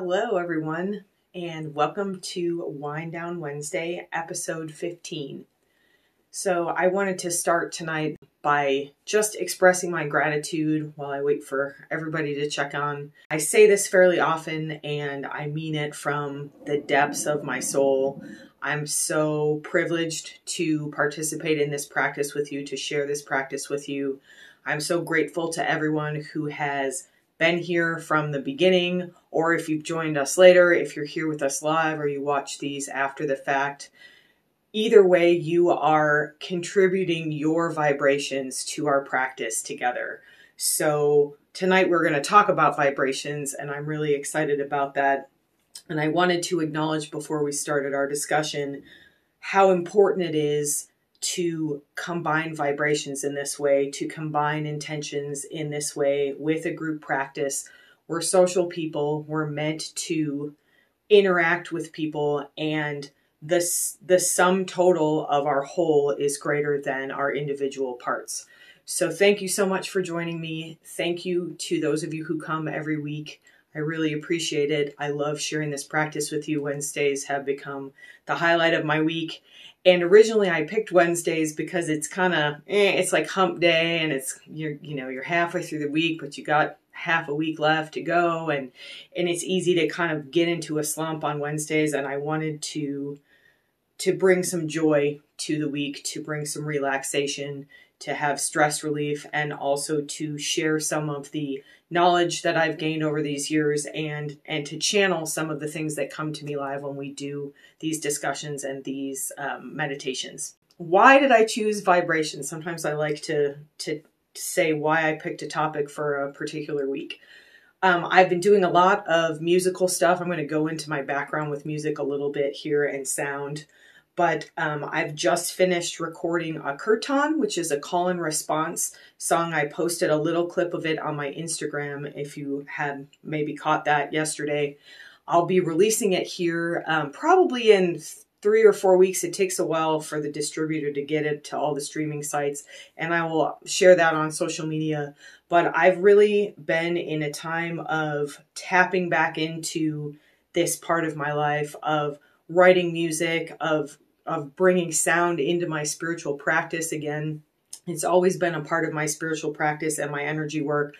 Hello, everyone, and welcome to Wind Down Wednesday, episode 15. So, I wanted to start tonight by just expressing my gratitude while I wait for everybody to check on. I say this fairly often, and I mean it from the depths of my soul. I'm so privileged to participate in this practice with you, to share this practice with you. I'm so grateful to everyone who has been here from the beginning, or if you've joined us later, if you're here with us live or you watch these after the fact. Either way, you are contributing your vibrations to our practice together. So, tonight we're going to talk about vibrations, and I'm really excited about that. And I wanted to acknowledge before we started our discussion how important it is to combine vibrations in this way, to combine intentions in this way with a group practice. We're social people, we're meant to interact with people and the, the sum total of our whole is greater than our individual parts. So thank you so much for joining me. Thank you to those of you who come every week. I really appreciate it. I love sharing this practice with you. Wednesdays have become the highlight of my week. And originally I picked Wednesdays because it's kind of, eh, it's like hump day and it's, you're, you know, you're halfway through the week, but you got half a week left to go. And, and it's easy to kind of get into a slump on Wednesdays. And I wanted to, to bring some joy to the week, to bring some relaxation, to have stress relief, and also to share some of the knowledge that I've gained over these years and and to channel some of the things that come to me live when we do these discussions and these um, meditations. Why did I choose vibration? Sometimes I like to to say why I picked a topic for a particular week. Um, I've been doing a lot of musical stuff. I'm going to go into my background with music a little bit here and sound but um, I've just finished recording a kirtan, which is a call and response song. I posted a little clip of it on my Instagram if you had maybe caught that yesterday. I'll be releasing it here um, probably in three or four weeks. It takes a while for the distributor to get it to all the streaming sites, and I will share that on social media. But I've really been in a time of tapping back into this part of my life of writing music, of of bringing sound into my spiritual practice again. It's always been a part of my spiritual practice and my energy work,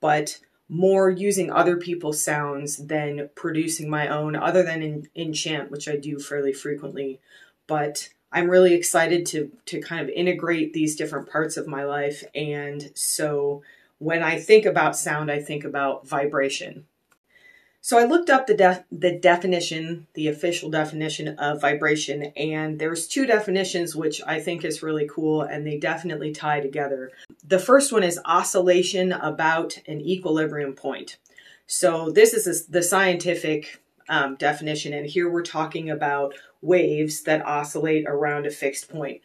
but more using other people's sounds than producing my own, other than in, in chant, which I do fairly frequently. But I'm really excited to to kind of integrate these different parts of my life. And so when I think about sound, I think about vibration. So I looked up the the definition, the official definition of vibration, and there's two definitions which I think is really cool, and they definitely tie together. The first one is oscillation about an equilibrium point. So this is the scientific um, definition, and here we're talking about waves that oscillate around a fixed point.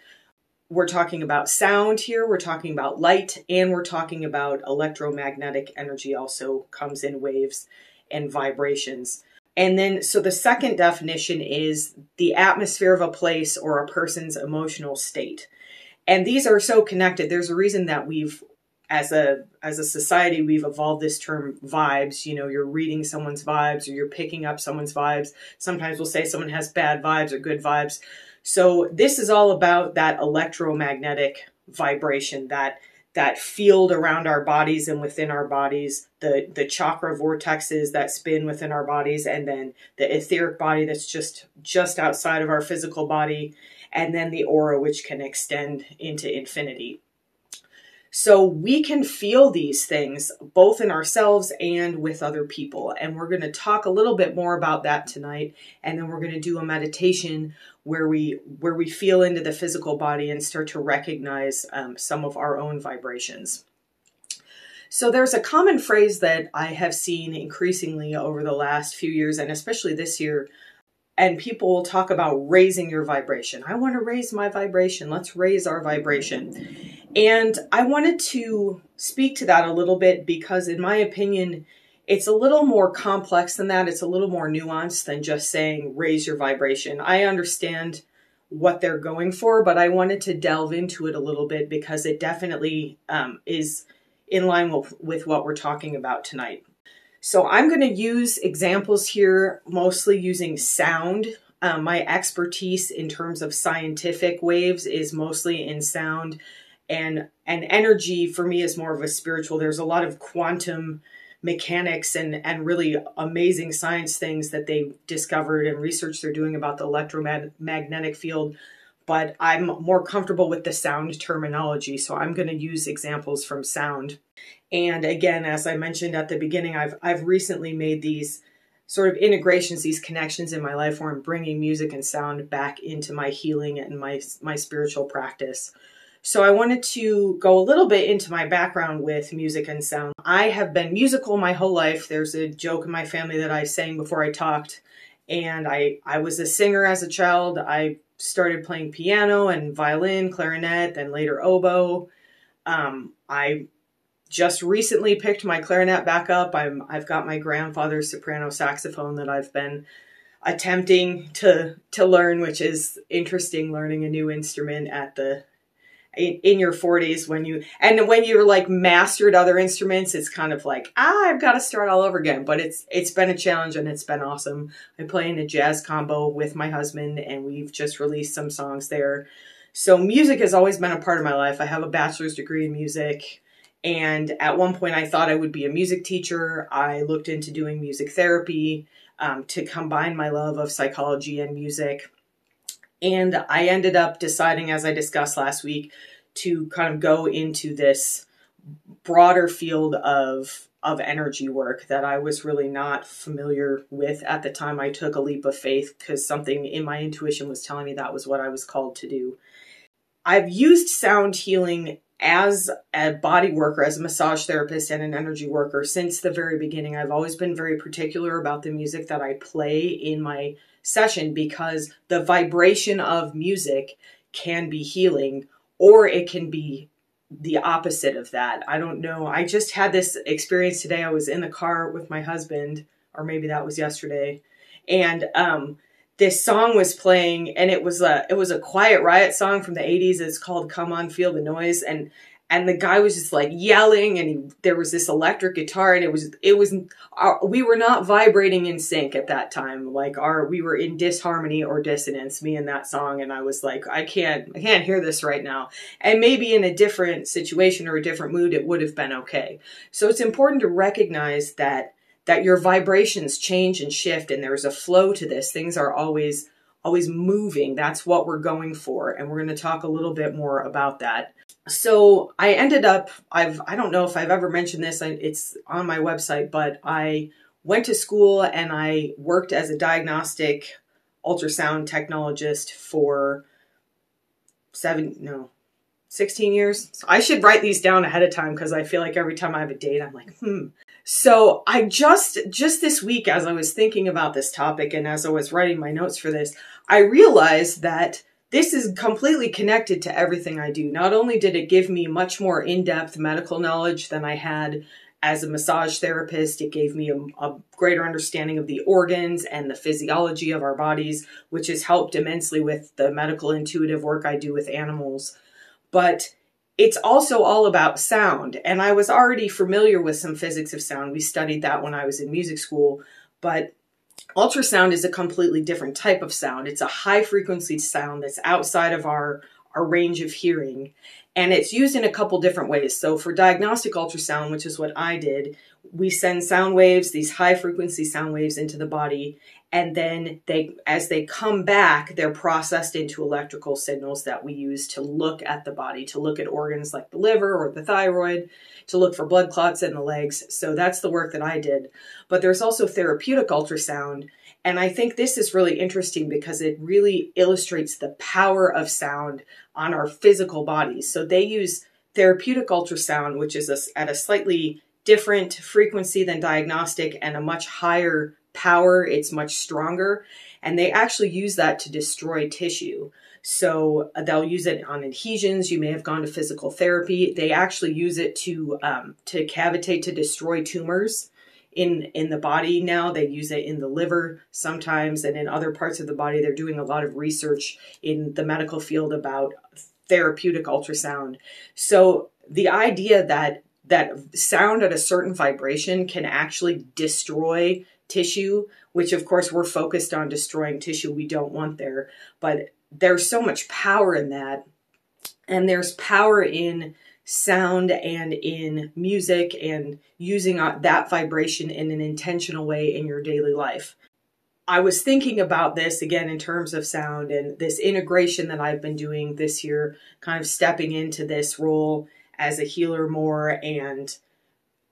We're talking about sound here, we're talking about light, and we're talking about electromagnetic energy also comes in waves and vibrations. And then, so the second definition is the atmosphere of a place or a person's emotional state. And these are so connected. There's a reason that we've, as a as a society, we've evolved this term vibes. You know, you're reading someone's vibes or you're picking up someone's vibes. Sometimes we'll say someone has bad vibes or good vibes. So this is all about that electromagnetic vibration, that that field around our bodies and within our bodies, the the chakra vortexes that spin within our bodies, and then the etheric body that's just just outside of our physical body, and then the aura which can extend into infinity. So we can feel these things both in ourselves and with other people. And we're going to talk a little bit more about that tonight. And then we're going to do a meditation where we where we feel into the physical body and start to recognize um, some of our own vibrations. So there's a common phrase that I have seen increasingly over the last few years, and especially this year, and people will talk about raising your vibration. I want to raise my vibration. Let's raise our vibration. And I wanted to speak to that a little bit because, in my opinion, it's a little more complex than that. It's a little more nuanced than just saying raise your vibration. I understand what they're going for, but I wanted to delve into it a little bit because it definitely um, is in line with, with what we're talking about tonight. So I'm going to use examples here, mostly using sound. Um, my expertise in terms of scientific waves is mostly in sound and and energy for me is more of a spiritual there's a lot of quantum mechanics and and really amazing science things that they discovered and research they're doing about the electromagnetic field but i'm more comfortable with the sound terminology so i'm going to use examples from sound and again, as I mentioned at the beginning, I've I've recently made these sort of integrations, these connections in my life where I'm bringing music and sound back into my healing and my my spiritual practice. So I wanted to go a little bit into my background with music and sound. I have been musical my whole life. There's a joke in my family that I sang before I talked, and I I was a singer as a child. I started playing piano and violin, clarinet, then later oboe. Um, I just recently picked my clarinet back up. I'm I've got my grandfather's soprano saxophone that I've been attempting to to learn, which is interesting learning a new instrument at the in, in your 40s when you and when you're like mastered other instruments it's kind of like ah I've got to start all over again but it's it's been a challenge and it's been awesome I play in a jazz combo with my husband and we've just released some songs there so music has always been a part of my life I have a bachelor's degree in music and at one point, I thought I would be a music teacher. I looked into doing music therapy um, to combine my love of psychology and music. And I ended up deciding, as I discussed last week, to kind of go into this broader field of of energy work that I was really not familiar with at the time I took a leap of faith because something in my intuition was telling me that was what I was called to do. I've used sound healing as a body worker, as a massage therapist and an energy worker since the very beginning. I've always been very particular about the music that I play in my session because the vibration of music can be healing or it can be the opposite of that. I don't know. I just had this experience today. I was in the car with my husband, or maybe that was yesterday, and um, this song was playing and it was a it was a quiet riot song from the 80s it's called come on feel the noise and and the guy was just like yelling and he, there was this electric guitar and it was it was our, we were not vibrating in sync at that time like our we were in disharmony or dissonance me and that song and i was like i can't i can't hear this right now and maybe in a different situation or a different mood it would have been okay so it's important to recognize that that your vibrations change and shift and there's a flow to this. Things are always always moving. That's what we're going for and we're going to talk a little bit more about that. So, I ended up I've I don't know if I've ever mentioned this. It's on my website, but I went to school and I worked as a diagnostic ultrasound technologist for 7 no 16 years. So I should write these down ahead of time because I feel like every time I have a date, I'm like, hmm. So I just, just this week, as I was thinking about this topic and as I was writing my notes for this, I realized that this is completely connected to everything I do. Not only did it give me much more in depth medical knowledge than I had as a massage therapist, it gave me a, a, greater understanding of the organs and the physiology of our bodies, which has helped immensely with the medical intuitive work I do with animals. But it's also all about sound. And I was already familiar with some physics of sound. We studied that when I was in music school. But ultrasound is a completely different type of sound. It's a high frequency sound that's outside of our, our range of hearing. And it's used in a couple different ways. So for diagnostic ultrasound, which is what I did, we send sound waves, these high frequency sound waves into the body, and then they as they come back they're processed into electrical signals that we use to look at the body to look at organs like the liver or the thyroid to look for blood clots in the legs. So that's the work that i did. But there's also therapeutic ultrasound. And i think this is really interesting because it really illustrates the power of sound on our physical bodies. So they use therapeutic ultrasound which is a, at a slightly different frequency than diagnostic and a much higher power, it's much stronger. And they actually use that to destroy tissue. So uh, they'll use it on adhesions. You may have gone to physical therapy. They actually use it to um, to cavitate to destroy tumors in in the body. Now they use it in the liver sometimes, and in other parts of the body. They're doing a lot of research in the medical field about therapeutic ultrasound. So the idea that that sound at a certain vibration can actually destroy tissue, which of course we're focused on destroying tissue we don't want there. But there's so much power in that. And there's power in sound and in music and using uh, that vibration in an intentional way in your daily life. I was thinking about this again in terms of sound and this integration that I've been doing this year, kind of stepping into this role as a healer more and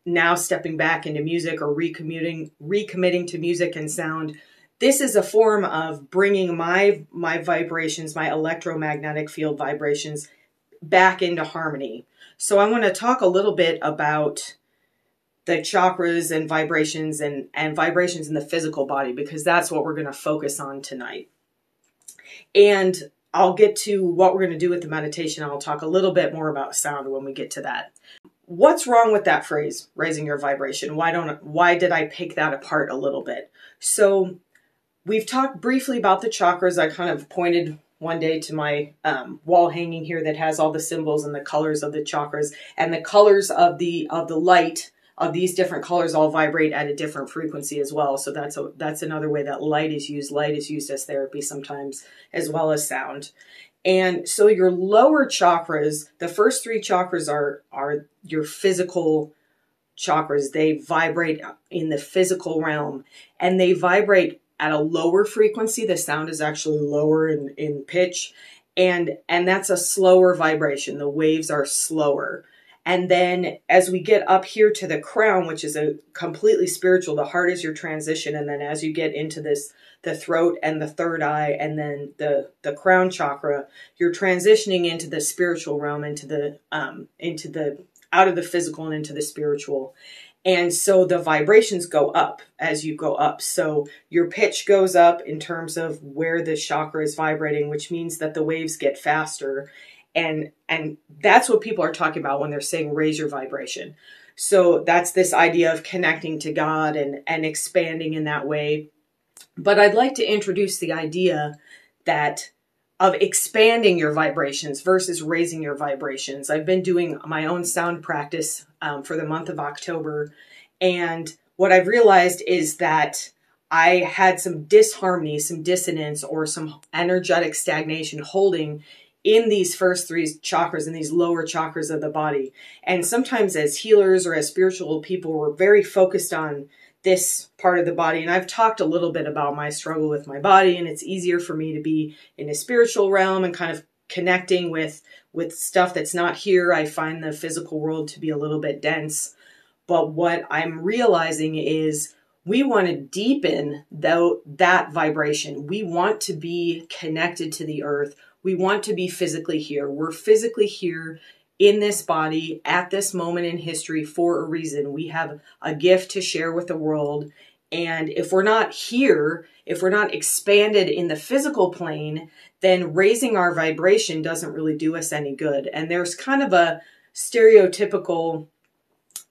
now stepping back into music or recommuting recommitting to music and sound this is a form of bringing my my vibrations my electromagnetic field vibrations back into harmony so i want to talk a little bit about the chakras and vibrations and and vibrations in the physical body because that's what we're going to focus on tonight and I'll get to what we're going to do with the meditation. I'll talk a little bit more about sound when we get to that. What's wrong with that phrase, raising your vibration? Why don't why did I pick that apart a little bit? So, we've talked briefly about the chakras. I kind of pointed one day to my um, wall hanging here that has all the symbols and the colors of the chakras and the colors of the of the light of these different colors all vibrate at a different frequency as well. So that's a that's another way that light is used. Light is used as therapy sometimes as well as sound. And so your lower chakras, the first three chakras are are your physical chakras. They vibrate in the physical realm and they vibrate at a lower frequency. The sound is actually lower in, in pitch and and that's a slower vibration. The waves are slower. And then as we get up here to the crown, which is a completely spiritual, the heart is your transition. And then as you get into this, the throat and the third eye, and then the, the crown chakra, you're transitioning into the spiritual realm, into the, um, into the, out of the physical and into the spiritual. And so the vibrations go up as you go up. So your pitch goes up in terms of where the chakra is vibrating, which means that the waves get faster and and that's what people are talking about when they're saying raise your vibration so that's this idea of connecting to god and and expanding in that way but i'd like to introduce the idea that of expanding your vibrations versus raising your vibrations i've been doing my own sound practice um, for the month of october and what i've realized is that I had some disharmony, some dissonance, or some energetic stagnation holding in these first three chakras, in these lower chakras of the body. And sometimes, as healers or as spiritual people, we're very focused on this part of the body. And I've talked a little bit about my struggle with my body, and it's easier for me to be in a spiritual realm and kind of connecting with with stuff that's not here. I find the physical world to be a little bit dense. But what I'm realizing is we want to deepen though that vibration. We want to be connected to the earth. We want to be physically here. We're physically here in this body at this moment in history for a reason. We have a gift to share with the world. And if we're not here, if we're not expanded in the physical plane, then raising our vibration doesn't really do us any good. And there's kind of a stereotypical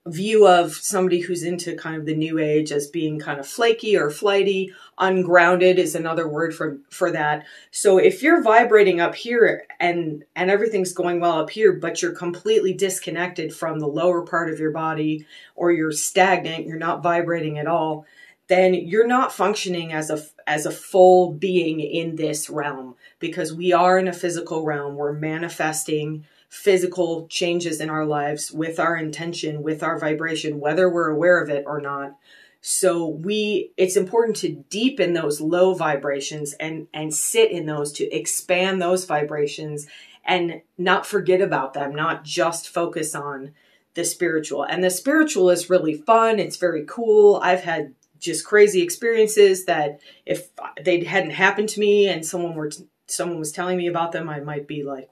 view of somebody who's into kind of the new age as being kind of flaky or flighty. Ungrounded is another word for for that. So if you're vibrating up here and and everything's going well up here but you're completely disconnected from the lower part of your body or you're stagnant you're not vibrating at all then you're not functioning as a as a full being in this realm because we are in a physical realm. We're manifesting physical changes in our lives with our intention, with our vibration, whether we're aware of it or not. So we it's important to deepen those low vibrations and and sit in those to expand those vibrations and not forget about them, not just focus on the spiritual. And the spiritual is really fun, it's very cool. I've had just crazy experiences that if they hadn't happened to me and someone were t- someone was telling me about them, I might be like,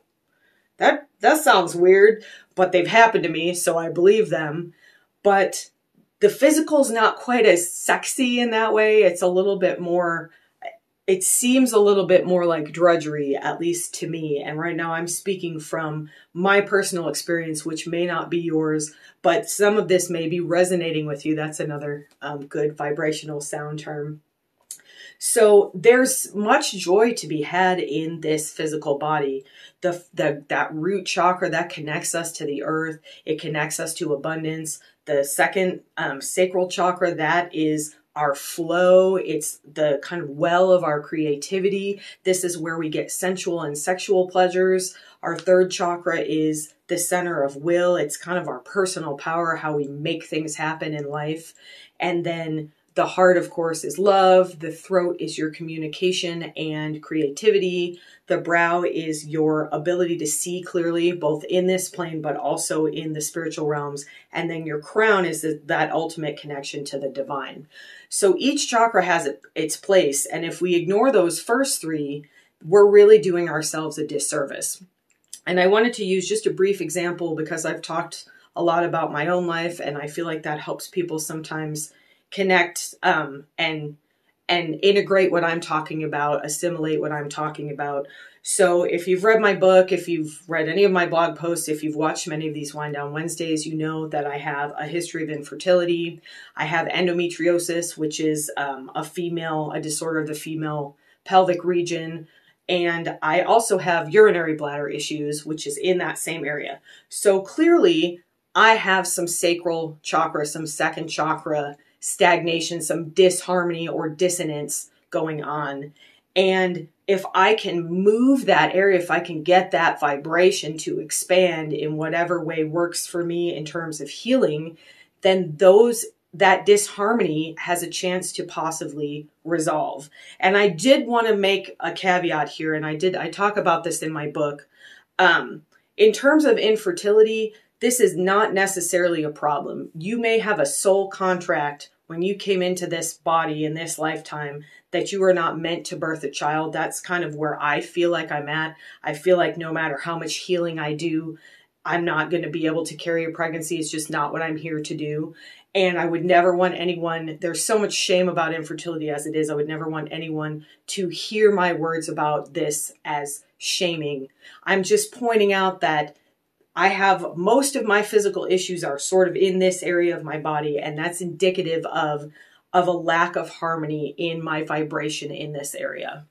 that that sounds weird, but they've happened to me, so I believe them. But the physical's not quite as sexy in that way. It's a little bit more it seems a little bit more like drudgery, at least to me. And right now I'm speaking from my personal experience, which may not be yours, but some of this may be resonating with you. That's another um, good vibrational sound term. So there's much joy to be had in this physical body. The, the that root chakra that connects us to the earth, it connects us to abundance. The second um, sacral chakra that is our flow. It's the kind of well of our creativity. This is where we get sensual and sexual pleasures. Our third chakra is the center of will. It's kind of our personal power, how we make things happen in life. And then the heart, of course, is love. The throat is your communication and creativity. The brow is your ability to see clearly, both in this plane, but also in the spiritual realms. And then your crown is that ultimate connection to the divine. So each chakra has its place. And if we ignore those first three, we're really doing ourselves a disservice. And I wanted to use just a brief example because I've talked a lot about my own life, and I feel like that helps people sometimes connect um, and and integrate what I'm talking about, assimilate what I'm talking about. So if you've read my book, if you've read any of my blog posts, if you've watched many of these Wind Down Wednesdays, you know that I have a history of infertility. I have endometriosis, which is um, a female, a disorder of the female pelvic region. And I also have urinary bladder issues, which is in that same area. So clearly, I have some sacral chakra, some second chakra stagnation, some disharmony or dissonance going on. And if I can move that area, if I can get that vibration to expand in whatever way works for me in terms of healing, then those that disharmony has a chance to possibly resolve. And I did want to make a caveat here, and I did I talk about this in my book. Um, in terms of infertility, this is not necessarily a problem. You may have a soul contract when you came into this body in this lifetime that you are not meant to birth a child. That's kind of where I feel like I'm at. I feel like no matter how much healing I do, I'm not going to be able to carry a pregnancy. It's just not what I'm here to do. And I would never want anyone, there's so much shame about infertility as it is. I would never want anyone to hear my words about this as shaming. I'm just pointing out that I have most of my physical issues are sort of in this area of my body, and that's indicative of, of a lack of harmony in my vibration in this area.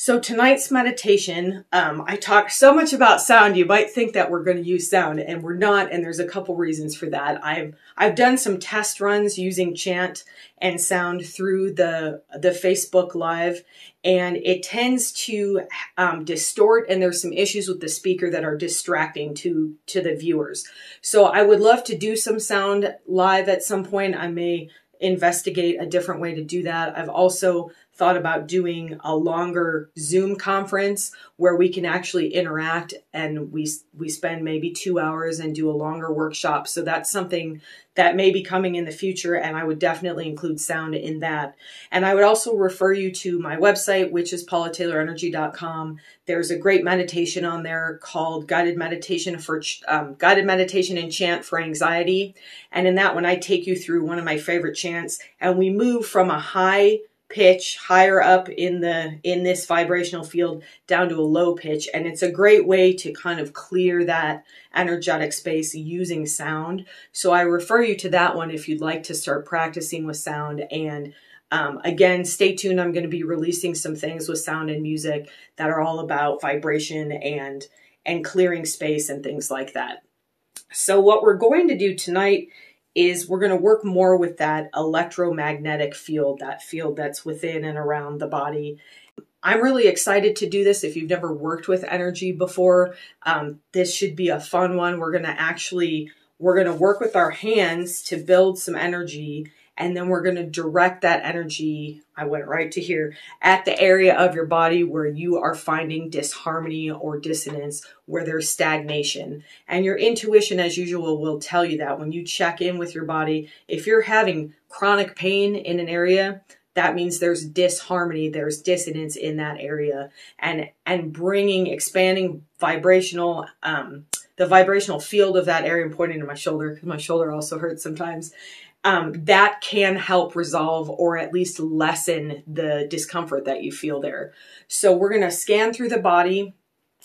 So tonight's meditation, um, I talk so much about sound. You might think that we're going to use sound, and we're not. And there's a couple reasons for that. I've I've done some test runs using chant and sound through the the Facebook Live, and it tends to um, distort. And there's some issues with the speaker that are distracting to to the viewers. So I would love to do some sound live at some point. I may investigate a different way to do that. I've also thought about doing a longer Zoom conference where we can actually interact and we we spend maybe 2 hours and do a longer workshop. So that's something that may be coming in the future and I would definitely include sound in that. And I would also refer you to my website which is paulataylorenergy.com. There's a great meditation on there called Guided Meditation for um, Guided Meditation and Chant for Anxiety. And in that one I take you through one of my favorite chants and we move from a high pitch higher up in the in this vibrational field down to a low pitch. And it's a great way to kind of clear that energetic space using sound. So i refer you to that one if you'd like to start practicing with sound. And um, again stay tuned. I'm going to be releasing some things with sound and music that are all about vibration and and clearing space and things like that. So what we're going to do tonight is we're going to work more with that electromagnetic field, that field that's within and around the body. I'm really excited to do this. If you've never worked with energy before, um, this should be a fun one. We're going to actually, we're going to work with our hands to build some energy and then we're going to direct that energy i went right to here at the area of your body where you are finding disharmony or dissonance where there's stagnation. And your intuition as usual will tell you that. When you check in with your body if you're having chronic pain in an area that means there's disharmony there's dissonance in that area. And and bringing expanding vibrational um the vibrational field of that area and pointing to my shoulder because my shoulder also hurts sometimes um, that can help resolve or at least lessen the discomfort that you feel there. So we're going to scan through the body.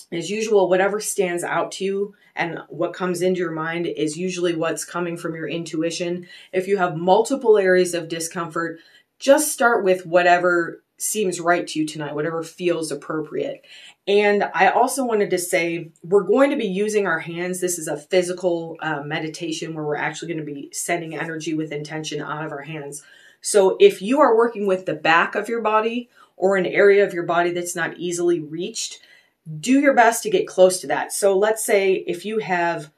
As usual, whatever stands out to you and what comes into your mind is usually what's coming from your intuition. If you have multiple areas of discomfort, just start with whatever seems right to you tonight, whatever feels appropriate. And I also wanted to say we're going to be using our hands. This is a physical uh, meditation where we're actually going to be sending energy with intention out of our hands. So if you are working with the back of your body or an area of your body that's not easily reached, do your best to get close to that. So let's say if you have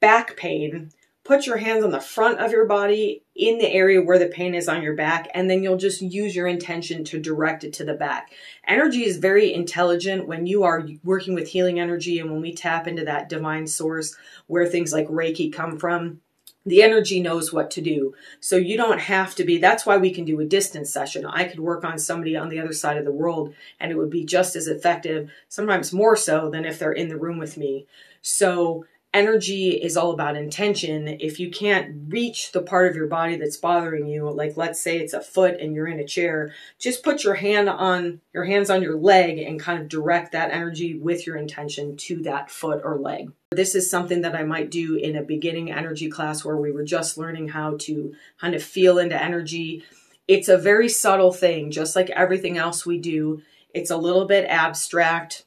back pain, put your hands on the front of your body in the area where the pain is on your back, and then you'll just use your intention to direct it to the back. Energy is very intelligent when you are working with healing energy and when we tap into that divine source where things like Reiki come from the energy knows what to do. So you don't have to be, that's why we can do a distance session. I could work on somebody on the other side of the world and it would be just as effective, sometimes more so than if they're in the room with me. So energy is all about intention. If you can't reach the part of your body that's bothering you, like let's say it's a foot and you're in a chair, just put your hand on your hands on your leg and kind of direct that energy with your intention to that foot or leg. This is something that I might do in a beginning energy class where we were just learning how to kind of feel into energy. It's a very subtle thing, just like everything else we do. It's a little bit abstract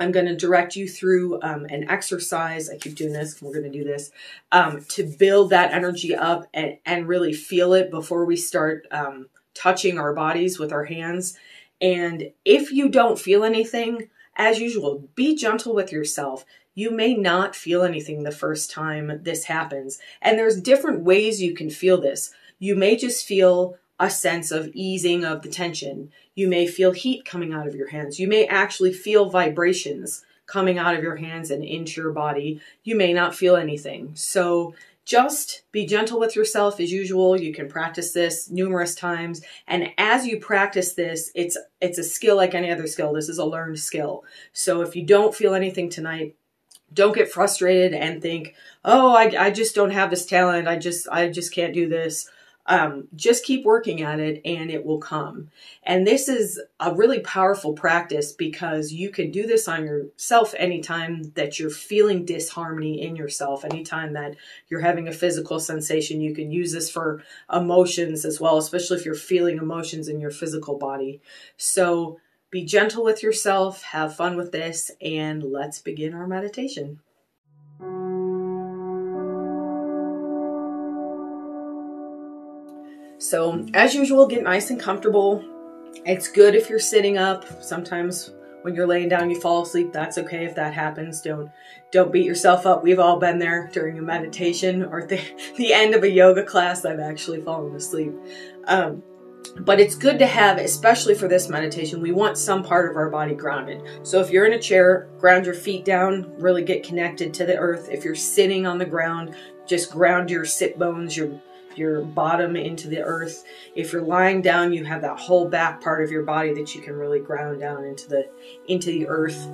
I'm going to direct you through um, an exercise. I keep doing this. We're going to do this um, to build that energy up and, and really feel it before we start um, touching our bodies with our hands. And if you don't feel anything, as usual, be gentle with yourself. You may not feel anything the first time this happens. And there's different ways you can feel this. You may just feel a sense of easing of the tension. You may feel heat coming out of your hands. You may actually feel vibrations coming out of your hands and into your body. You may not feel anything. So just be gentle with yourself as usual. You can practice this numerous times. And as you practice this, it's it's a skill like any other skill. This is a learned skill. So if you don't feel anything tonight, don't get frustrated and think, "Oh, I, I just don't have this talent. I just I just can't do this." Um, just keep working at it and it will come. And this is a really powerful practice because you can do this on yourself anytime that you're feeling disharmony in yourself, anytime that you're having a physical sensation. You can use this for emotions as well, especially if you're feeling emotions in your physical body. So be gentle with yourself, have fun with this, and let's begin our meditation. So as usual, get nice and comfortable. It's good if you're sitting up. Sometimes when you're laying down, you fall asleep. That's okay if that happens. Don't don't beat yourself up. We've all been there during a meditation or the, the end of a yoga class. I've actually fallen asleep. Um, but it's good to have, especially for this meditation, we want some part of our body grounded. So if you're in a chair, ground your feet down, really get connected to the earth. If you're sitting on the ground, just ground your sit bones, your your bottom into the earth. If you're lying down, you have that whole back part of your body that you can really ground down into the into the earth.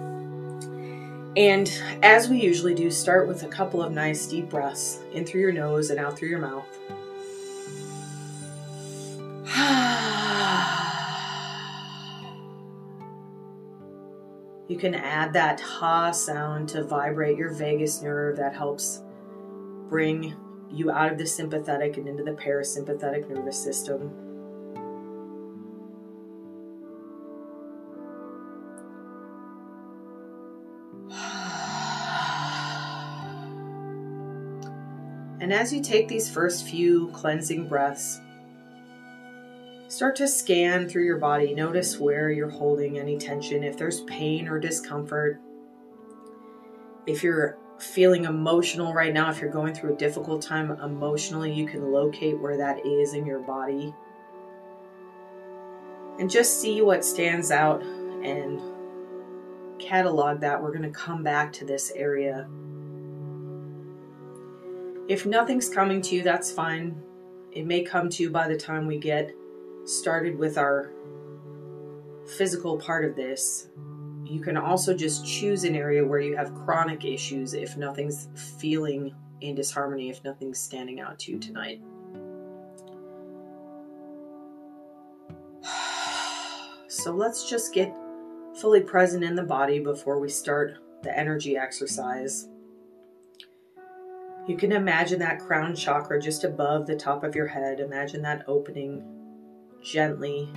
And as we usually do, start with a couple of nice deep breaths in through your nose and out through your mouth. You can add that ha sound to vibrate your vagus nerve that helps bring you out of the sympathetic and into the parasympathetic nervous system. And as you take these first few cleansing breaths, start to scan through your body. Notice where you're holding any tension, if there's pain or discomfort. If you're feeling emotional right now, if you're going through a difficult time emotionally, you can locate where that is in your body. And just see what stands out and catalog that. We're going to come back to this area. If nothing's coming to you, that's fine. It may come to you by the time we get started with our physical part of this. You can also just choose an area where you have chronic issues if nothing's feeling in disharmony, if nothing's standing out to you tonight. So let's just get fully present in the body before we start the energy exercise. You can imagine that crown chakra just above the top of your head. Imagine that opening gently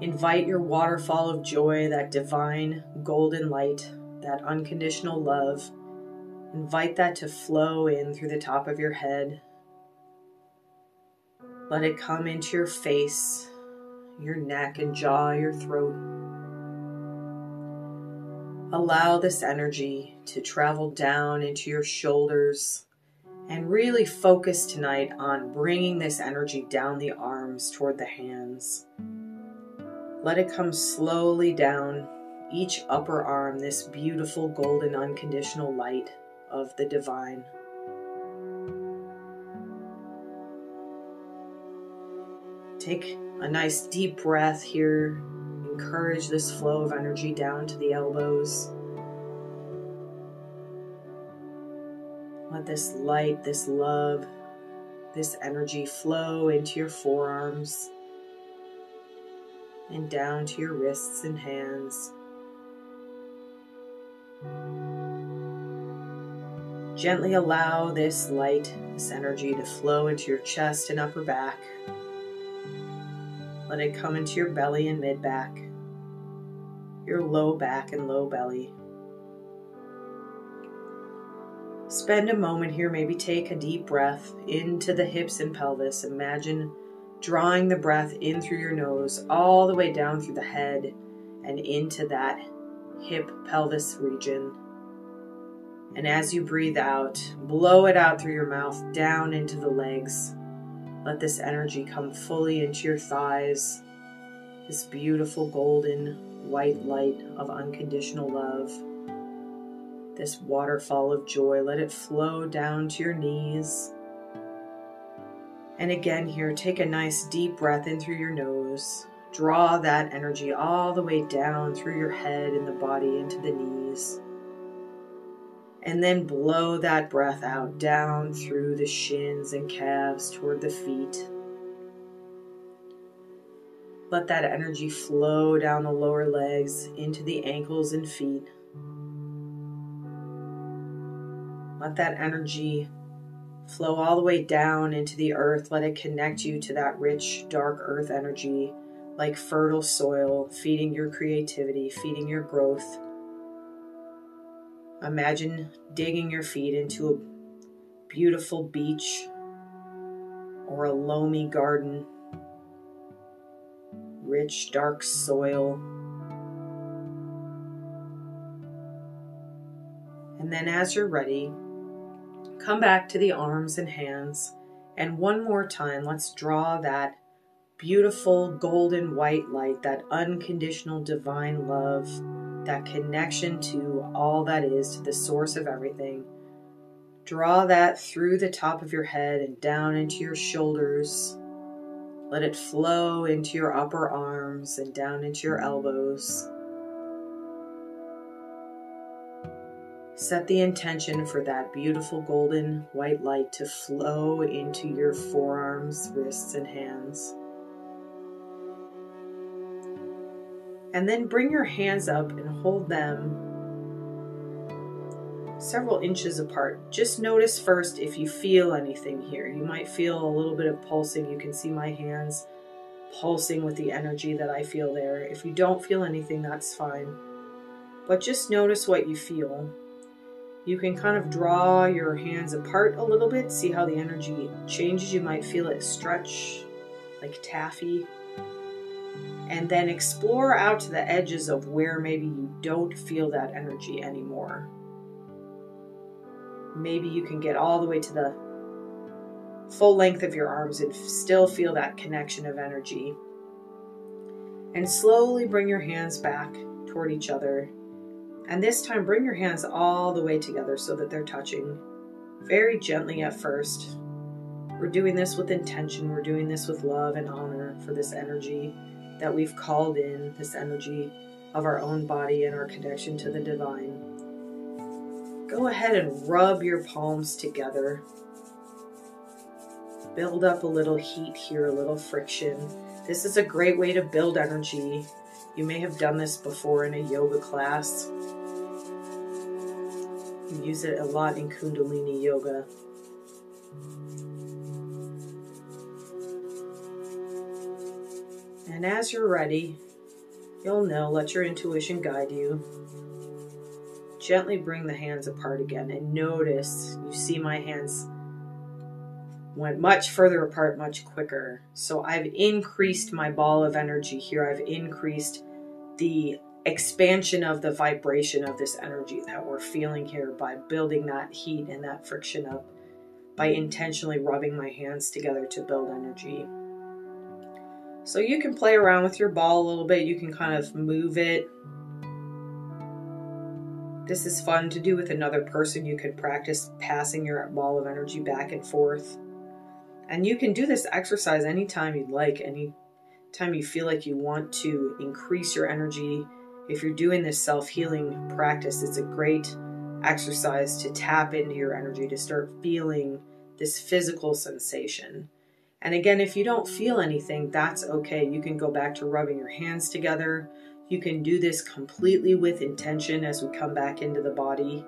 Invite your waterfall of joy, that divine golden light, that unconditional love. Invite that to flow in through the top of your head. Let it come into your face, your neck and jaw, your throat. Allow this energy to travel down into your shoulders and really focus tonight on bringing this energy down the arms toward the hands. Let it come slowly down each upper arm, this beautiful golden unconditional light of the divine. Take a nice deep breath here. Encourage this flow of energy down to the elbows. Let this light, this love, this energy flow into your forearms and down to your wrists and hands. Gently allow this light, this energy to flow into your chest and upper back. Let it come into your belly and mid back, your low back and low belly. Spend a moment here, maybe take a deep breath into the hips and pelvis. Imagine drawing the breath in through your nose, all the way down through the head and into that hip pelvis region. And as you breathe out, blow it out through your mouth down into the legs. Let this energy come fully into your thighs, this beautiful golden white light of unconditional love. This waterfall of joy, let it flow down to your knees and again, here, take a nice deep breath in through your nose. Draw that energy all the way down through your head and the body into the knees. And then blow that breath out down through the shins and calves toward the feet. Let that energy flow down the lower legs into the ankles and feet. Let that energy Flow all the way down into the earth. Let it connect you to that rich, dark earth energy, like fertile soil, feeding your creativity, feeding your growth. Imagine digging your feet into a beautiful beach or a loamy garden, rich, dark soil. And then, as you're ready, Come back to the arms and hands. And one more time, let's draw that beautiful golden white light, that unconditional divine love, that connection to all that is, to the source of everything. Draw that through the top of your head and down into your shoulders. Let it flow into your upper arms and down into your elbows. Set the intention for that beautiful golden white light to flow into your forearms, wrists, and hands. And then bring your hands up and hold them several inches apart. Just notice first if you feel anything here. You might feel a little bit of pulsing. You can see my hands pulsing with the energy that I feel there. If you don't feel anything, that's fine. But just notice what you feel. You can kind of draw your hands apart a little bit, see how the energy changes. You might feel it stretch like taffy. And then explore out to the edges of where maybe you don't feel that energy anymore. Maybe you can get all the way to the full length of your arms and still feel that connection of energy. And slowly bring your hands back toward each other and this time, bring your hands all the way together so that they're touching very gently at first. We're doing this with intention, we're doing this with love and honor for this energy that we've called in, this energy of our own body and our connection to the divine. Go ahead and rub your palms together. Build up a little heat here, a little friction. This is a great way to build energy. You may have done this before in a yoga class use it a lot in Kundalini Yoga. And as you're ready, You'll know. Let your intuition guide you. Gently bring the hands apart again and notice you see my hands went much further apart much quicker. So I've increased my ball of energy here. I've increased the expansion of the vibration of this energy that we're feeling here by building that heat and that friction up by intentionally rubbing my hands together to build energy. So you can play around with your ball a little bit. You can kind of move it. This is fun to do with another person. You could practice passing your ball of energy back and forth. And you can do this exercise anytime you'd like, anytime you feel like you want to increase your energy. If you're doing this self healing practice, it's a great exercise to tap into your energy, to start feeling this physical sensation. And again, if you don't feel anything, that's okay. You can go back to rubbing your hands together. You can do this completely with intention as we come back into the body.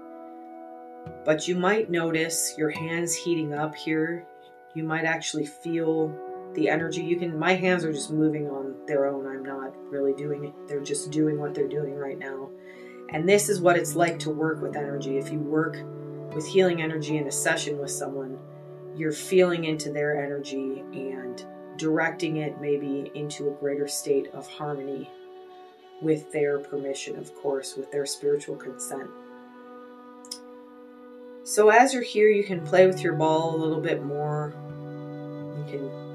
But you might notice your hands heating up here. You might actually feel the energy. You can, my hands are just moving on their own. I'm not really doing it. They're just doing what they're doing right now. And this is what it's like to work with energy. If you work with healing energy in a session with someone, you're feeling into their energy and directing it maybe into a greater state of harmony with their permission, of course, with their spiritual consent. So, as you're here, you can play with your ball a little bit more. You can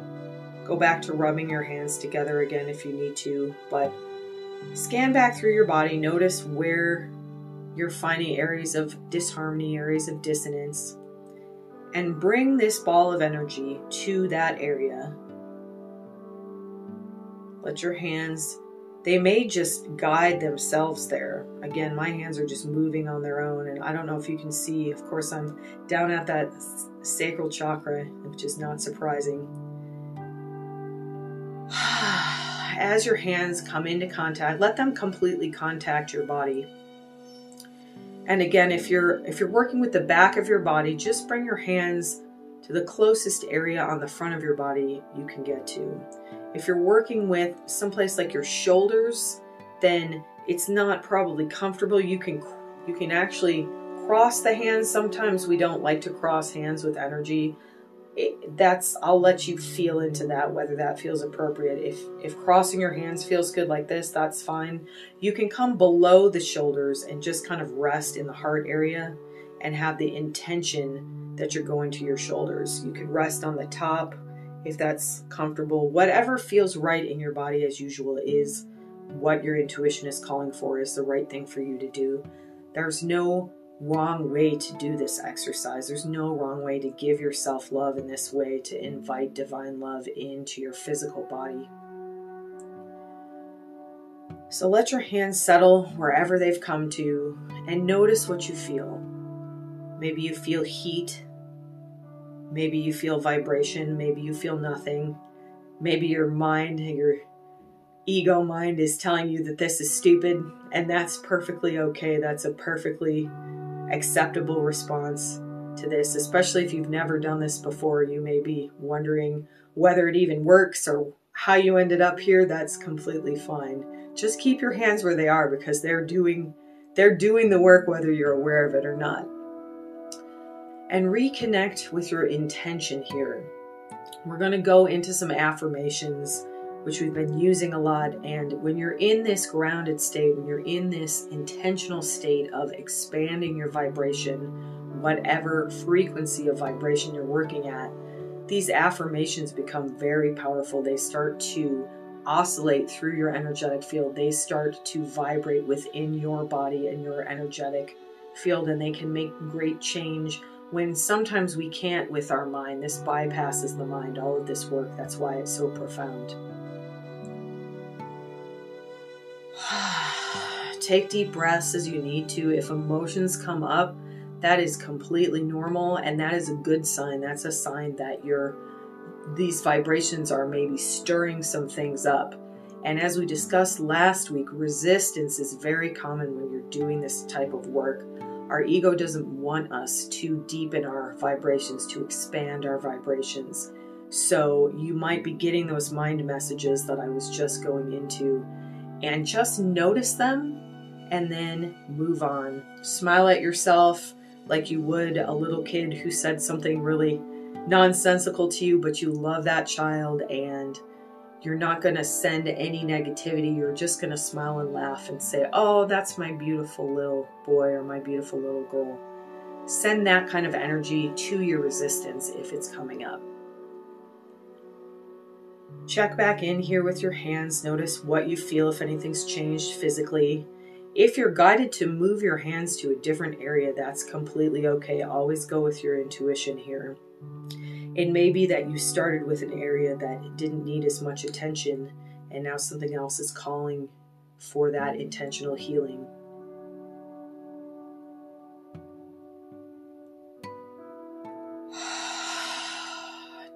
go back to rubbing your hands together again if you need to, but scan back through your body. Notice where you're finding areas of disharmony, areas of dissonance and bring this ball of energy to that area. Let your hands, they may just guide themselves there. Again, my hands are just moving on their own, and I don't know if you can see. Of course, I'm down at that sacral chakra, which is not surprising. As your hands come into contact, let them completely contact your body. And again, if you're if you're working with the back of your body, just bring your hands to the closest area on the front of your body you can get to. If you're working with someplace like your shoulders, then it's not probably comfortable. You can you can actually cross the hands. Sometimes we don't like to cross hands with energy it, that's I'll let you feel into that whether that feels appropriate. If if crossing your hands feels good like this, that's fine. You can come below the shoulders and just kind of rest in the heart area and have the intention that you're going to your shoulders. You can rest on the top if that's comfortable. Whatever feels right in your body as usual is what your intuition is calling for is the right thing for you to do. There's no wrong way to do this exercise. There's no wrong way to give yourself love in this way, to invite divine love into your physical body. So let your hands settle wherever they've come to and notice what you feel. Maybe you feel heat. Maybe you feel vibration. Maybe you feel nothing. Maybe your mind, your ego mind is telling you that this is stupid, and that's perfectly okay. That's a perfectly acceptable response to this, especially if you've never done this before. You may be wondering whether it even works or how you ended up here. That's completely fine. Just keep your hands where they are because they're doing they're doing the work whether you're aware of it or not. And reconnect with your intention here. We're going to go into some affirmations which we've been using a lot. And when you're in this grounded state, when you're in this intentional state of expanding your vibration, whatever frequency of vibration you're working at, these affirmations become very powerful. They start to oscillate through your energetic field, they start to vibrate within your body and your energetic field, and they can make great change when sometimes we can't with our mind. This bypasses the mind, all of this work. That's why it's so profound. Take deep breaths as you need to. If emotions come up, that is completely normal and that is a good sign. That's a sign that your these vibrations are maybe stirring some things up. And as we discussed last week, resistance is very common when you're doing this type of work. Our ego doesn't want us to deepen our vibrations, to expand our vibrations. So you might be getting those mind messages that I was just going into and just notice them and then move on. Smile at yourself like you would a little kid who said something really nonsensical to you, but you love that child and you're not going to send any negativity. You're just going to smile and laugh and say, Oh, that's my beautiful little boy or my beautiful little girl. Send that kind of energy to your resistance if it's coming up. Check back in here with your hands. Notice what you feel if anything's changed physically. If you're guided to move your hands to a different area, that's completely okay. Always go with your intuition here. It may be that you started with an area that didn't need as much attention, and now something else is calling for that intentional healing.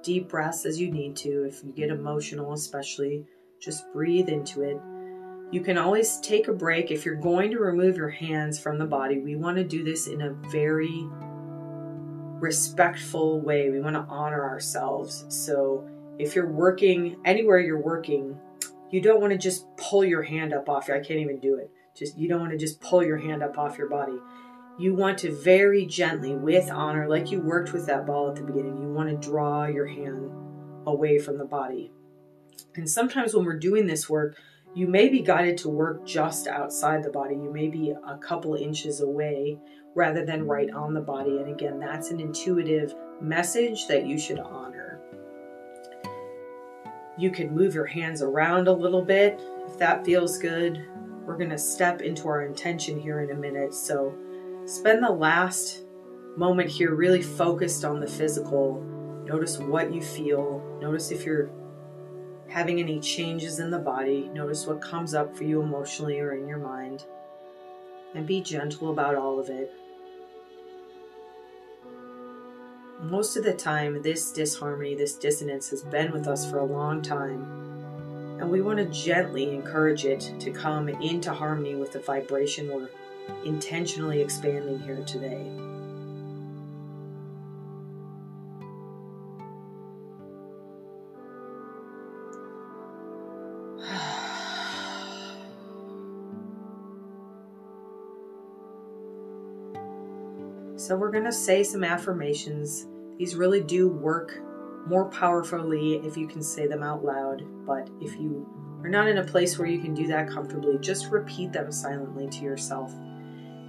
Deep breaths as you need to. If you get emotional, especially, just breathe into it. You can always take a break. If you're going to remove your hands from the body, we want to do this in a very respectful way. We want to honor ourselves. So if you're working anywhere you're working, you don't want to just pull your hand up off. I can't even do it. Just you don't want to just pull your hand up off your body. You want to very gently, with honor, like you worked with that ball at the beginning, you want to draw your hand away from the body. And sometimes when we're doing this work, you may be guided to work just outside the body. You may be a couple inches away rather than right on the body. And again, that's an intuitive message that you should honor. You can move your hands around a little bit if that feels good. We're going to step into our intention here in a minute. So spend the last moment here really focused on the physical. Notice what you feel. Notice if you're having any changes in the body. Notice what comes up for you emotionally or in your mind. And be gentle about all of it. Most of the time, this disharmony, this dissonance has been with us for a long time. And we want to gently encourage it to come into harmony with the vibration we're intentionally expanding here today. So we're going to say some affirmations. These really do work more powerfully if you can say them out loud, but if you are not in a place where you can do that comfortably, just repeat them silently to yourself.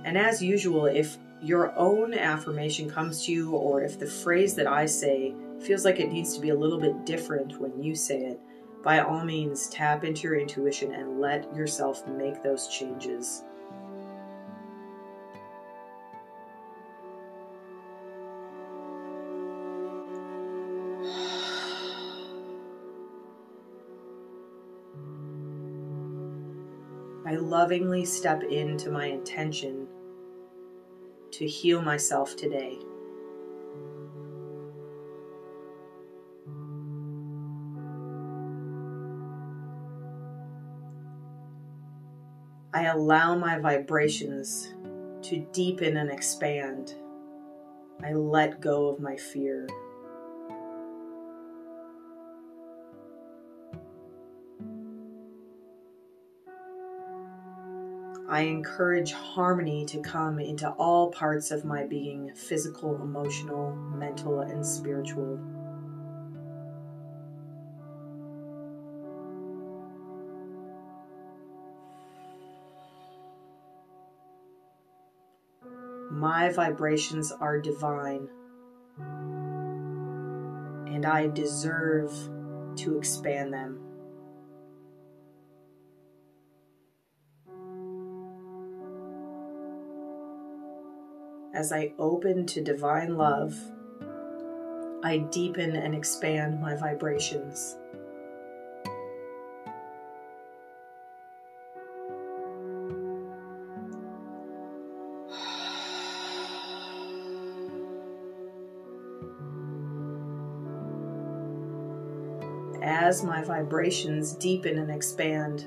And as usual, if your own affirmation comes to you, or if the phrase that I say feels like it needs to be a little bit different when you say it, by all means, tap into your intuition and let yourself make those changes. Lovingly step into my intention to heal myself today. I allow my vibrations to deepen and expand. I let go of my fear. I encourage harmony to come into all parts of my being physical, emotional, mental, and spiritual. My vibrations are divine, and I deserve to expand them. As I open to divine love, I deepen and expand my vibrations. As my vibrations deepen and expand,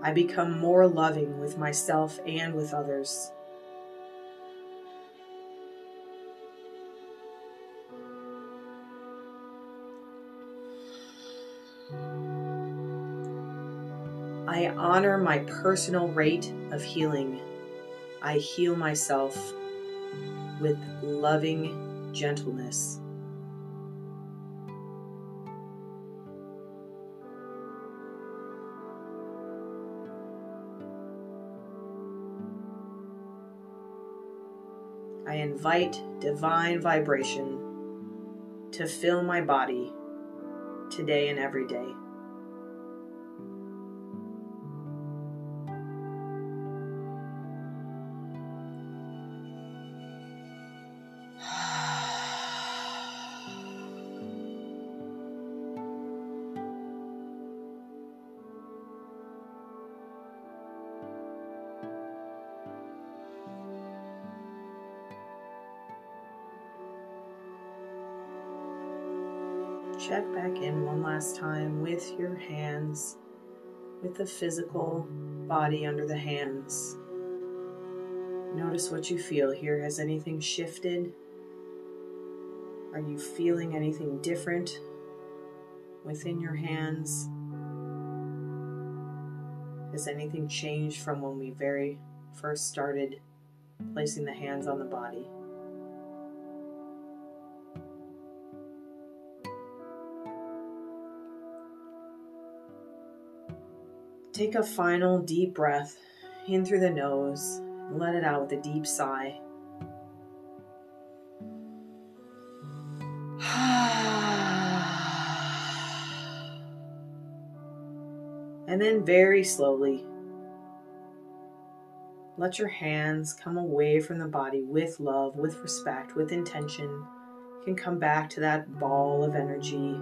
I become more loving with myself and with others. I honor my personal rate of healing. I heal myself with loving gentleness. I invite divine vibration to fill my body today and every day. Check back in one last time with your hands, with the physical body under the hands. Notice what you feel here. Has anything shifted? Are you feeling anything different within your hands? Has anything changed from when we very first started placing the hands on the body? Take a final deep breath in through the nose let it out with a deep sigh. and then very slowly let your hands come away from the body with love, with respect, with intention. You can come back to that ball of energy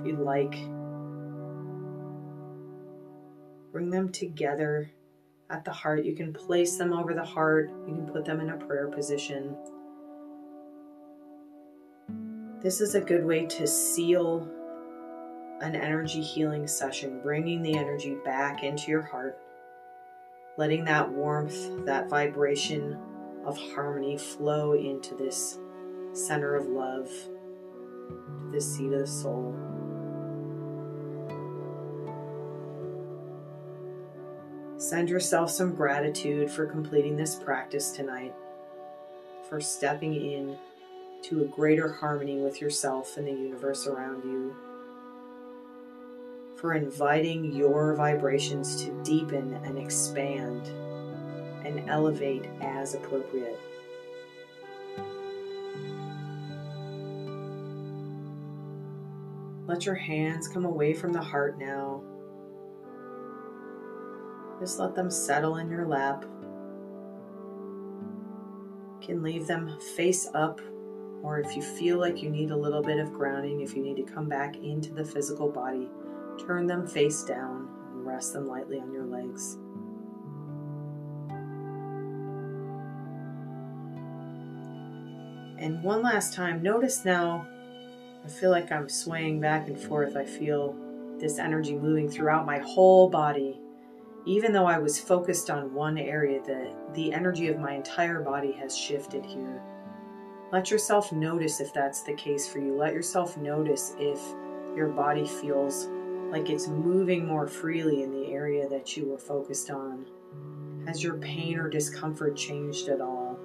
if you'd like. Bring them together at the heart. You can place them over the heart. You can put them in a prayer position. This is a good way to seal an energy healing session, bringing the energy back into your heart, letting that warmth, that vibration of harmony flow into this center of love, to this seat of the soul. Send yourself some gratitude for completing this practice tonight, for stepping in to a greater harmony with yourself and the universe around you, for inviting your vibrations to deepen and expand and elevate as appropriate. Let your hands come away from the heart now just let them settle in your lap. You can leave them face up, or if you feel like you need a little bit of grounding, if you need to come back into the physical body, turn them face down and rest them lightly on your legs. And one last time, notice now, I feel like I'm swaying back and forth. I feel this energy moving throughout my whole body even though I was focused on one area, the, the energy of my entire body has shifted here. Let yourself notice if that's the case for you. Let yourself notice if your body feels like it's moving more freely in the area that you were focused on. Has your pain or discomfort changed at all?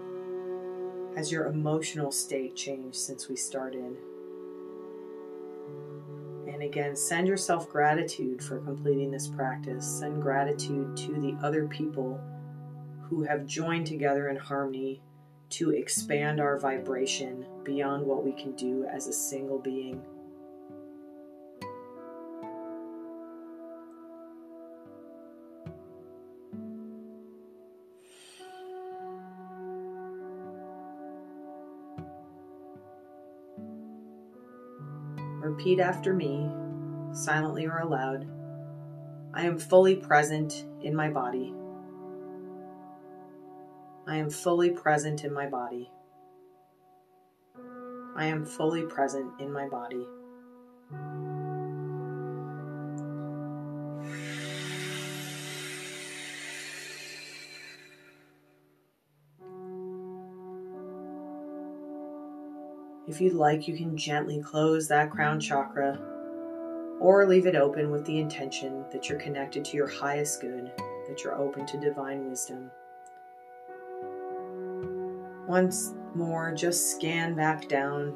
Has your emotional state changed since we started? Again, send yourself gratitude for completing this practice. Send gratitude to the other people who have joined together in harmony to expand our vibration beyond what we can do as a single being. Repeat after me, silently or aloud. I am fully present in my body. I am fully present in my body. I am fully present in my body. If you'd like, you can gently close that crown chakra or leave it open with the intention that you're connected to your highest good, that you're open to divine wisdom. Once more, just scan back down.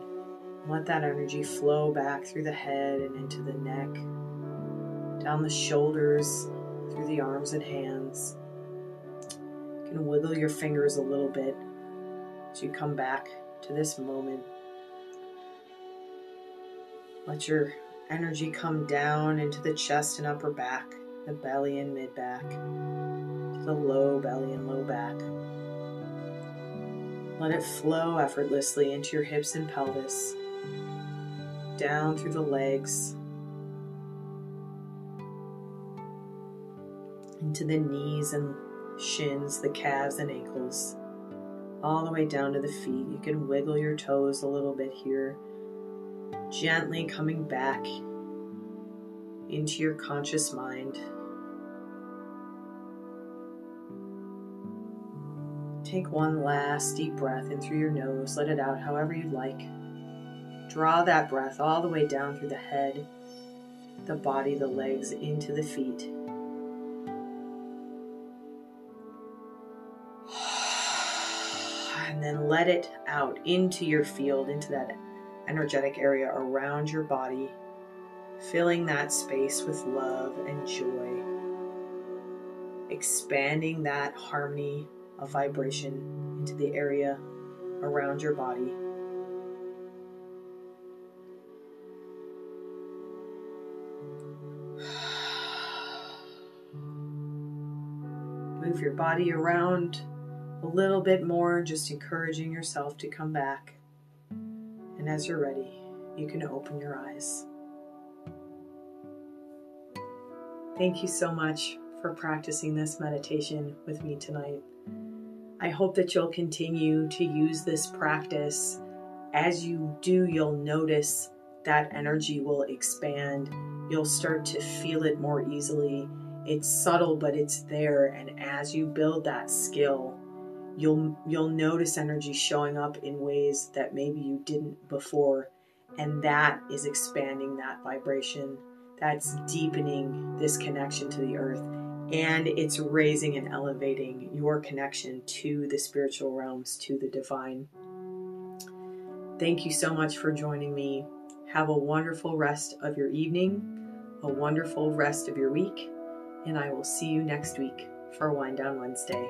Let that energy flow back through the head and into the neck, down the shoulders, through the arms and hands. You can wiggle your fingers a little bit as you come back to this moment. Let your energy come down into the chest and upper back, the belly and mid back, the low belly and low back. Let it flow effortlessly into your hips and pelvis, down through the legs, into the knees and shins, the calves and ankles, all the way down to the feet. You can wiggle your toes a little bit here, gently coming back into your conscious mind. Take one last deep breath in through your nose, let it out however you'd like. Draw that breath all the way down through the head, the body, the legs, into the feet. And then let it out into your field, into that energetic area around your body, filling that space with love and joy, expanding that harmony of vibration into the area around your body. Move your body around a little bit more, just encouraging yourself to come back. And as you're ready, you can open your eyes. Thank you so much for practicing this meditation with me tonight. I hope that you'll continue to use this practice. As you do, you'll notice that energy will expand. You'll start to feel it more easily. It's subtle, but it's there. And as you build that skill, you'll you'll notice energy showing up in ways that maybe you didn't before. And that is expanding that vibration. That's deepening this connection to the earth and it's raising and elevating your connection to the spiritual realms, to the divine. Thank you so much for joining me. Have a wonderful rest of your evening, a wonderful rest of your week, and I will see you next week for Wind Down Wednesday.